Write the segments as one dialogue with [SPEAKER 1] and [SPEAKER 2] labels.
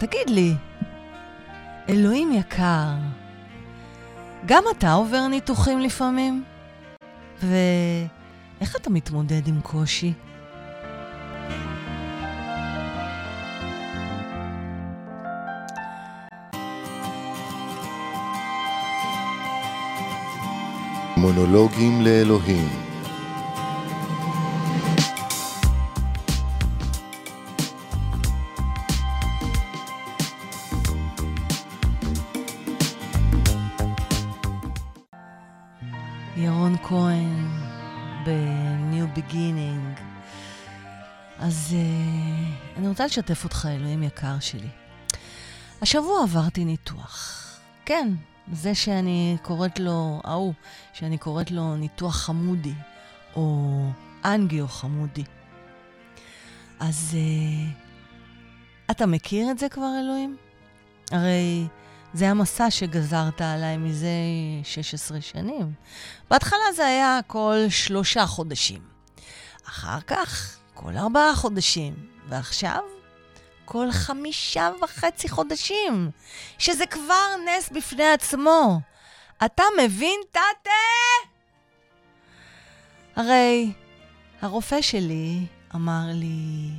[SPEAKER 1] תגיד לי, אלוהים יקר, גם אתה עובר ניתוחים לפעמים? ואיך אתה מתמודד עם קושי?
[SPEAKER 2] מונולוגים לאלוהים
[SPEAKER 1] כהן ב-New Beginning. אז uh, אני רוצה לשתף אותך, אלוהים יקר שלי. השבוע עברתי ניתוח. כן, זה שאני קוראת לו, ההוא, שאני קוראת לו ניתוח חמודי, או אנגיו חמודי. אז uh, אתה מכיר את זה כבר, אלוהים? הרי זה המסע שגזרת עליי מזה 16 שנים. בהתחלה זה היה כל שלושה חודשים. אחר כך, כל ארבעה חודשים. ועכשיו, כל חמישה וחצי חודשים. שזה כבר נס בפני עצמו. אתה מבין, טאטה? הרי הרופא שלי אמר לי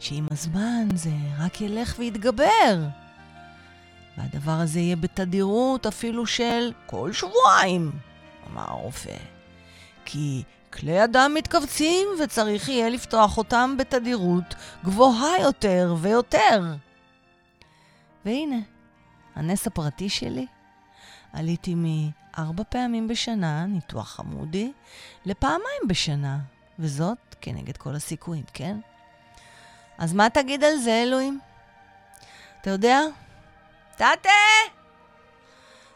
[SPEAKER 1] שעם הזמן זה רק ילך ויתגבר. והדבר הזה יהיה בתדירות אפילו של כל שבועיים, אמר הרופא. כי כלי הדם מתכווצים וצריך יהיה לפתוח אותם בתדירות גבוהה יותר ויותר. והנה, הנס הפרטי שלי. עליתי מארבע פעמים בשנה, ניתוח חמודי, לפעמיים בשנה, וזאת כנגד כל הסיכויים, כן? אז מה תגיד על זה, אלוהים? אתה יודע, טאטה!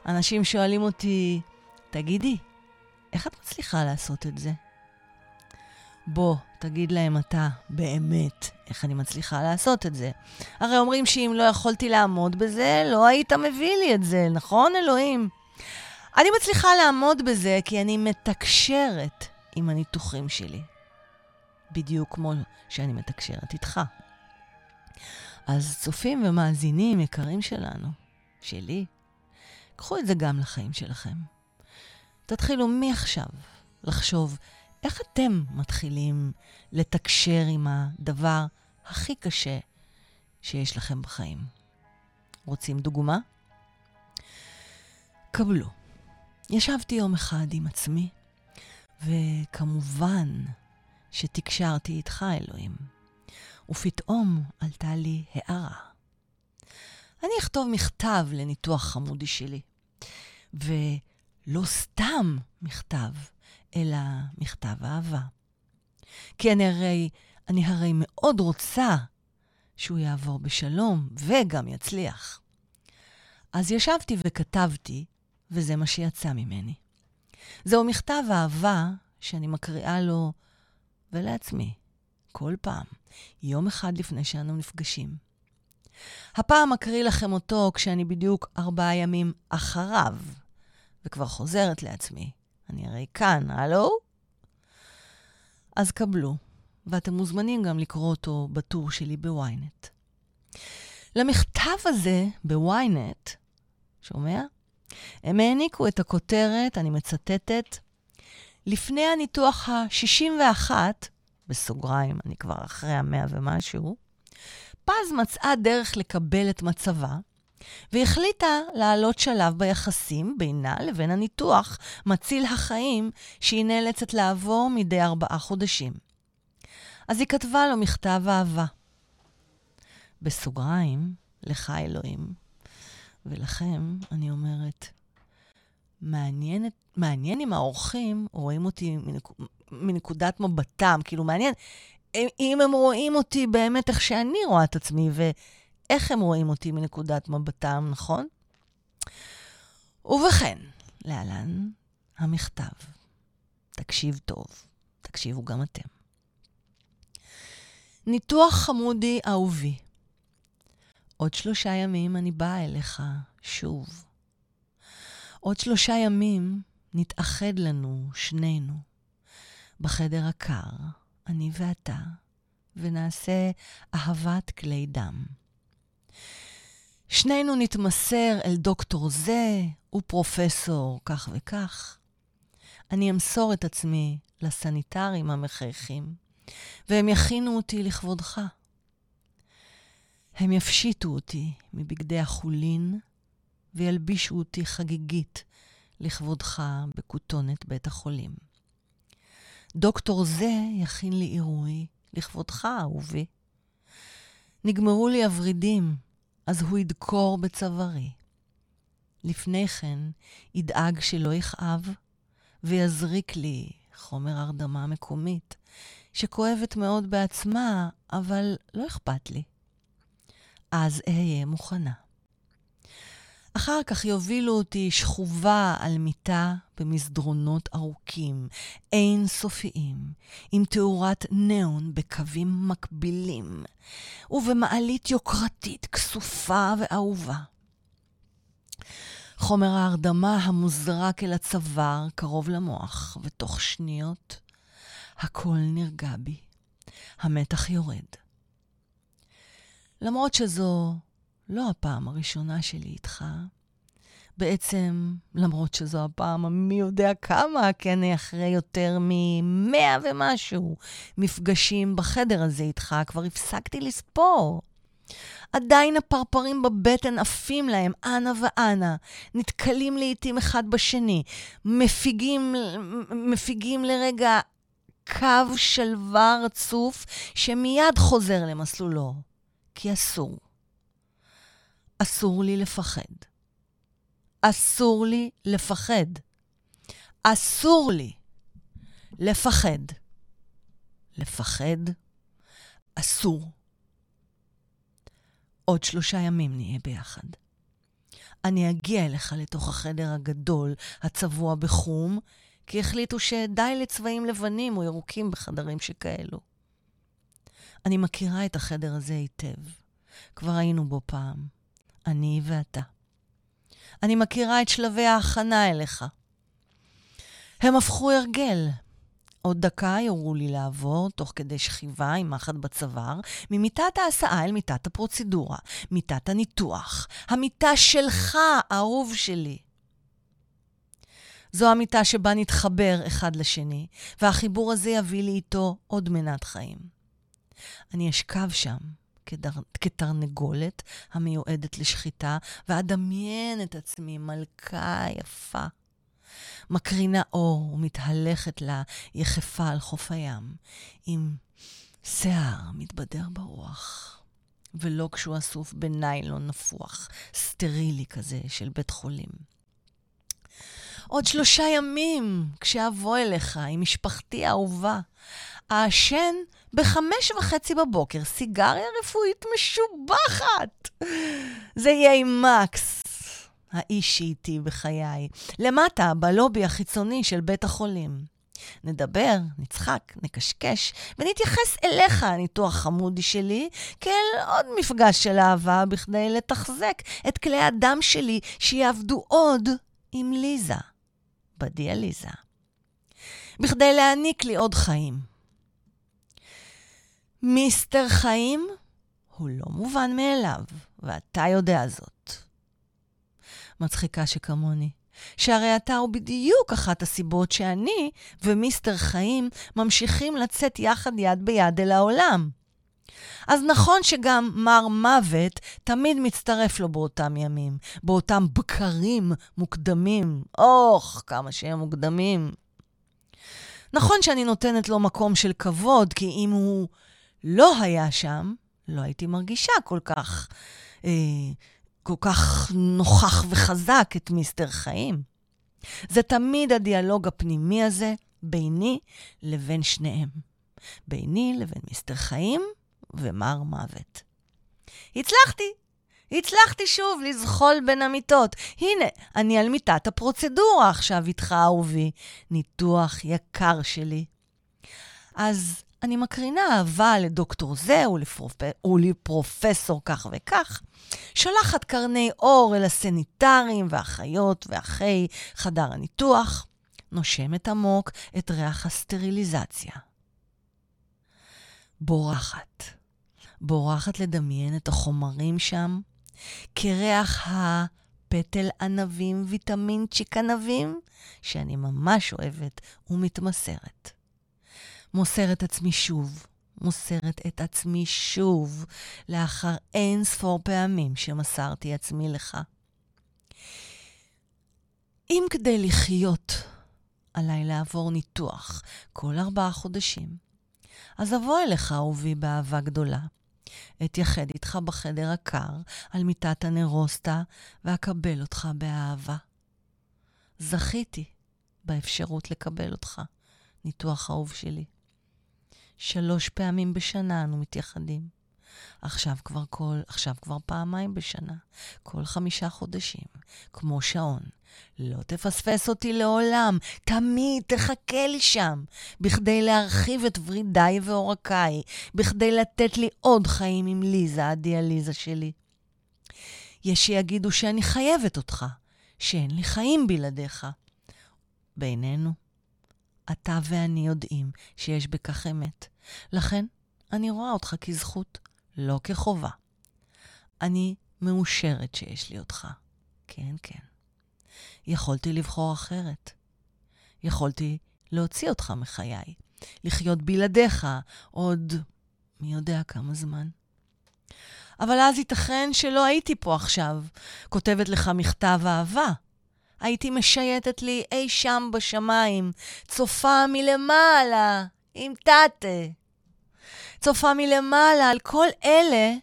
[SPEAKER 1] אנשים שואלים אותי, תגידי, איך את מצליחה לעשות את זה? בוא, תגיד להם אתה, באמת, איך אני מצליחה לעשות את זה. הרי אומרים שאם לא יכולתי לעמוד בזה, לא היית מביא לי את זה, נכון, אלוהים? אני מצליחה לעמוד בזה כי אני מתקשרת עם הניתוחים שלי. בדיוק כמו שאני מתקשרת איתך. אז צופים ומאזינים יקרים שלנו, שלי, קחו את זה גם לחיים שלכם. תתחילו מעכשיו לחשוב איך אתם מתחילים לתקשר עם הדבר הכי קשה שיש לכם בחיים. רוצים דוגמה? קבלו. ישבתי יום אחד עם עצמי, וכמובן שתקשרתי איתך, אלוהים. ופתאום עלתה לי הערה. אני אכתוב מכתב לניתוח חמודי שלי. ולא סתם מכתב, אלא מכתב אהבה. כי אני הרי, אני הרי מאוד רוצה שהוא יעבור בשלום וגם יצליח. אז ישבתי וכתבתי, וזה מה שיצא ממני. זהו מכתב אהבה שאני מקריאה לו ולעצמי, כל פעם, יום אחד לפני שאנו נפגשים. הפעם אקריא לכם אותו כשאני בדיוק ארבעה ימים אחריו, וכבר חוזרת לעצמי. אני הרי כאן, הלו? אז קבלו, ואתם מוזמנים גם לקרוא אותו בטור שלי בוויינט. למכתב הזה בוויינט, שומע? הם העניקו את הכותרת, אני מצטטת, לפני הניתוח ה-61, בסוגריים, אני כבר אחרי המאה ומשהו, פז מצאה דרך לקבל את מצבה, והחליטה לעלות שלב ביחסים בינה לבין הניתוח מציל החיים שהיא נאלצת לעבור מדי ארבעה חודשים. אז היא כתבה לו מכתב אהבה. בסוגריים, לך אלוהים, ולכם אני אומרת, מעניין, מעניין אם האורחים רואים אותי מנקודת מבטם, כאילו מעניין אם הם רואים אותי באמת איך שאני רואה את עצמי, ואיך הם רואים אותי מנקודת מבטם, נכון? ובכן, להלן המכתב. תקשיב טוב, תקשיבו גם אתם. ניתוח חמודי אהובי. עוד שלושה ימים אני באה אליך שוב. עוד שלושה ימים נתאחד לנו, שנינו, בחדר הקר, אני ואתה, ונעשה אהבת כלי דם. שנינו נתמסר אל דוקטור זה ופרופסור כך וכך. אני אמסור את עצמי לסניטרים המחייכים, והם יכינו אותי לכבודך. הם יפשיטו אותי מבגדי החולין וילבישו אותי חגיגית לכבודך בכותונת בית החולים. דוקטור זה יכין לי עירוי לכבודך, אהובי. נגמרו לי הוורידים, אז הוא ידקור בצווארי. לפני כן ידאג שלא יכאב, ויזריק לי חומר הרדמה מקומית, שכואבת מאוד בעצמה, אבל לא אכפת לי. אז אהיה מוכנה. אחר כך יובילו אותי שכובה על מיטה במסדרונות ארוכים, אינסופיים, עם תאורת ניאון בקווים מקבילים, ובמעלית יוקרתית, כסופה ואהובה. חומר ההרדמה המוזרק אל הצוואר קרוב למוח, ותוך שניות הכל נרגע בי. המתח יורד. למרות שזו לא הפעם הראשונה שלי איתך, בעצם, למרות שזו הפעם המי יודע כמה, כן, אחרי יותר ממאה ומשהו מפגשים בחדר הזה איתך, כבר הפסקתי לספור. עדיין הפרפרים בבטן עפים להם אנה ואנה, נתקלים לעיתים אחד בשני, מפיגים, מפיגים לרגע קו שלווה רצוף שמיד חוזר למסלולו, כי אסור. אסור לי לפחד. אסור לי לפחד. אסור לי לפחד. לפחד אסור. עוד שלושה ימים נהיה ביחד. אני אגיע אליך לתוך החדר הגדול, הצבוע בחום, כי החליטו שדי לצבעים לבנים או ירוקים בחדרים שכאלו. אני מכירה את החדר הזה היטב. כבר היינו בו פעם. אני ואתה. אני מכירה את שלבי ההכנה אליך. הם הפכו הרגל. עוד דקה יורו לי לעבור, תוך כדי שכיבה עם מחט בצוואר, ממיטת ההסעה אל מיטת הפרוצדורה, מיטת הניתוח, המיטה שלך, אהוב שלי. זו המיטה שבה נתחבר אחד לשני, והחיבור הזה יביא לי איתו עוד מנת חיים. אני אשכב שם, כדר, כתרנגולת המיועדת לשחיטה, ואדמיין את עצמי מלכה יפה. מקרינה אור ומתהלכת לה יחפה על חוף הים, עם שיער מתבדר ברוח. ולא כשהוא אסוף בניילון נפוח, סטרילי כזה של בית חולים. עוד שלושה ימים, כשאבוא אליך עם משפחתי האהובה, אעשן בחמש וחצי בבוקר סיגריה רפואית משובחת. זה יהיה עם מקס, האיש שאיתי בחיי, למטה, בלובי החיצוני של בית החולים. נדבר, נצחק, נקשקש, ונתייחס אליך, הניתוח חמודי שלי, כאל עוד מפגש של אהבה בכדי לתחזק את כלי הדם שלי שיעבדו עוד עם ליזה, בדיאליזה. בכדי להעניק לי עוד חיים. מיסטר חיים הוא לא מובן מאליו, ואתה יודע זאת. מצחיקה שכמוני, שהרי אתה הוא בדיוק אחת הסיבות שאני ומיסטר חיים ממשיכים לצאת יחד יד ביד אל העולם. אז נכון שגם מר מוות תמיד מצטרף לו באותם ימים, באותם בקרים מוקדמים. אוח, כמה שהם מוקדמים. נכון שאני נותנת לו מקום של כבוד, כי אם הוא לא היה שם, לא הייתי מרגישה כל כך, אה, כל כך נוכח וחזק את מיסטר חיים. זה תמיד הדיאלוג הפנימי הזה ביני לבין שניהם. ביני לבין מיסטר חיים ומר מוות. הצלחתי! הצלחתי שוב לזחול בין המיטות. הנה, אני על מיטת הפרוצדורה עכשיו איתך, אהובי. ניתוח יקר שלי. אז אני מקרינה אהבה לדוקטור זה ולפרופ... ולפרופסור כך וכך, שולחת קרני אור אל הסניטרים והאחיות ואחי חדר הניתוח, נושמת עמוק את ריח הסטריליזציה. בורחת. בורחת לדמיין את החומרים שם, כריח הפטל ענבים, ויטמינצ'יק ענבים, שאני ממש אוהבת ומתמסרת. מוסרת עצמי שוב, מוסרת את עצמי שוב, לאחר אין ספור פעמים שמסרתי עצמי לך. אם כדי לחיות עליי לעבור ניתוח כל ארבעה חודשים, אז אבוא אליך, אהובי, באהבה גדולה. אתייחד איתך בחדר הקר, על מיטת הנרוסטה, ואקבל אותך באהבה. זכיתי באפשרות לקבל אותך, ניתוח אהוב שלי. שלוש פעמים בשנה אנו מתייחדים. עכשיו כבר כל, עכשיו כבר פעמיים בשנה, כל חמישה חודשים, כמו שעון. לא תפספס אותי לעולם, תמיד תחכה לי שם, בכדי להרחיב את ורידיי ועורקיי, בכדי לתת לי עוד חיים עם ליזה, הדיאליזה שלי. יש שיגידו שאני חייבת אותך, שאין לי חיים בלעדיך. בינינו, אתה ואני יודעים שיש בכך אמת. לכן, אני רואה אותך כזכות, לא כחובה. אני מאושרת שיש לי אותך. כן, כן. יכולתי לבחור אחרת. יכולתי להוציא אותך מחיי, לחיות בלעדיך עוד מי יודע כמה זמן. אבל אז ייתכן שלא הייתי פה עכשיו, כותבת לך מכתב אהבה. הייתי משייטת לי אי שם בשמיים, צופה מלמעלה, עם תתה. צופה מלמעלה על כל אלה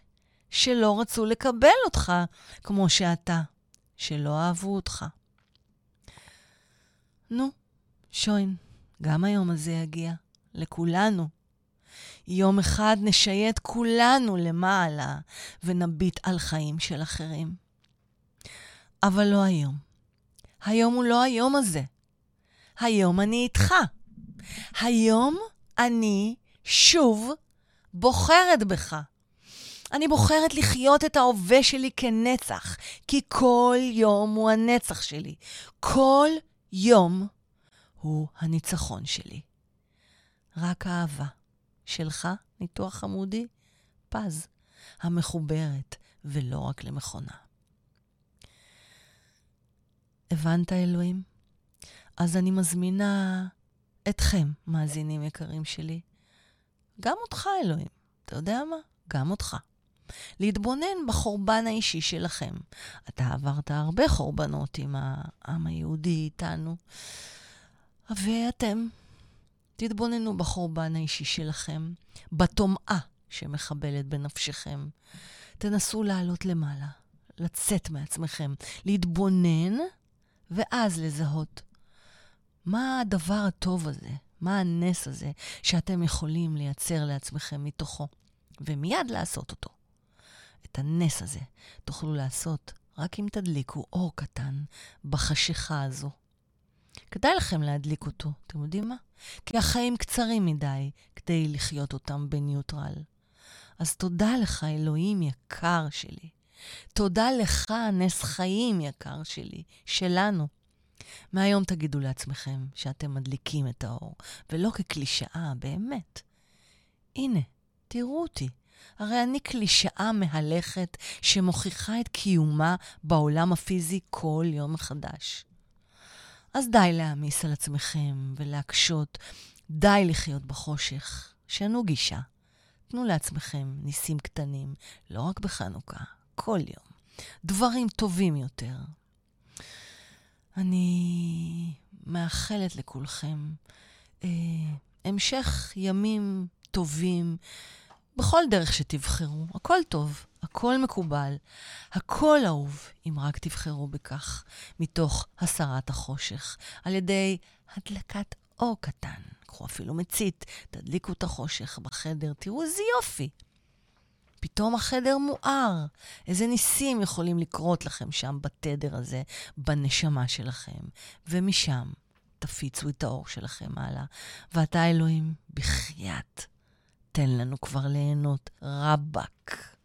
[SPEAKER 1] שלא רצו לקבל אותך כמו שאתה, שלא אהבו אותך. נו, שוין, גם היום הזה יגיע, לכולנו. יום אחד נשייט כולנו למעלה ונביט על חיים של אחרים. אבל לא היום. היום הוא לא היום הזה. היום אני איתך. היום אני שוב בוחרת בך. אני בוחרת לחיות את ההווה שלי כנצח, כי כל יום הוא הנצח שלי. כל יום הוא הניצחון שלי. רק אהבה. שלך, ניתוח חמודי, פז, המחוברת, ולא רק למכונה. הבנת, אלוהים? אז אני מזמינה אתכם, מאזינים יקרים שלי, גם אותך, אלוהים, אתה יודע מה? גם אותך. להתבונן בחורבן האישי שלכם. אתה עברת הרבה חורבנות עם העם היהודי איתנו, ואתם, תתבוננו בחורבן האישי שלכם, בטומאה שמחבלת בנפשכם. תנסו לעלות למעלה, לצאת מעצמכם, להתבונן, ואז לזהות. מה הדבר הטוב הזה? מה הנס הזה שאתם יכולים לייצר לעצמכם מתוכו? ומיד לעשות אותו. את הנס הזה תוכלו לעשות רק אם תדליקו אור קטן בחשיכה הזו. כדאי לכם להדליק אותו, אתם יודעים מה? כי החיים קצרים מדי כדי לחיות אותם בניוטרל. אז תודה לך, אלוהים יקר שלי. תודה לך, נס חיים יקר שלי, שלנו. מהיום תגידו לעצמכם שאתם מדליקים את האור, ולא כקלישאה, באמת. הנה, תראו אותי. הרי אני קלישאה מהלכת שמוכיחה את קיומה בעולם הפיזי כל יום מחדש. אז די להעמיס על עצמכם ולהקשות, די לחיות בחושך, שנו גישה. תנו לעצמכם ניסים קטנים, לא רק בחנוכה, כל יום. דברים טובים יותר. אני מאחלת לכולכם אה, המשך ימים טובים בכל דרך שתבחרו. הכל טוב, הכל מקובל, הכל אהוב, אם רק תבחרו בכך, מתוך הסרת החושך, על ידי הדלקת אור קטן. קחו אפילו מצית, תדליקו את החושך בחדר, תראו איזה יופי. פתאום החדר מואר. איזה ניסים יכולים לקרות לכם שם בתדר הזה, בנשמה שלכם. ומשם תפיצו את האור שלכם הלאה. ואתה, אלוהים, בחייאת, תן לנו כבר ליהנות רבאק.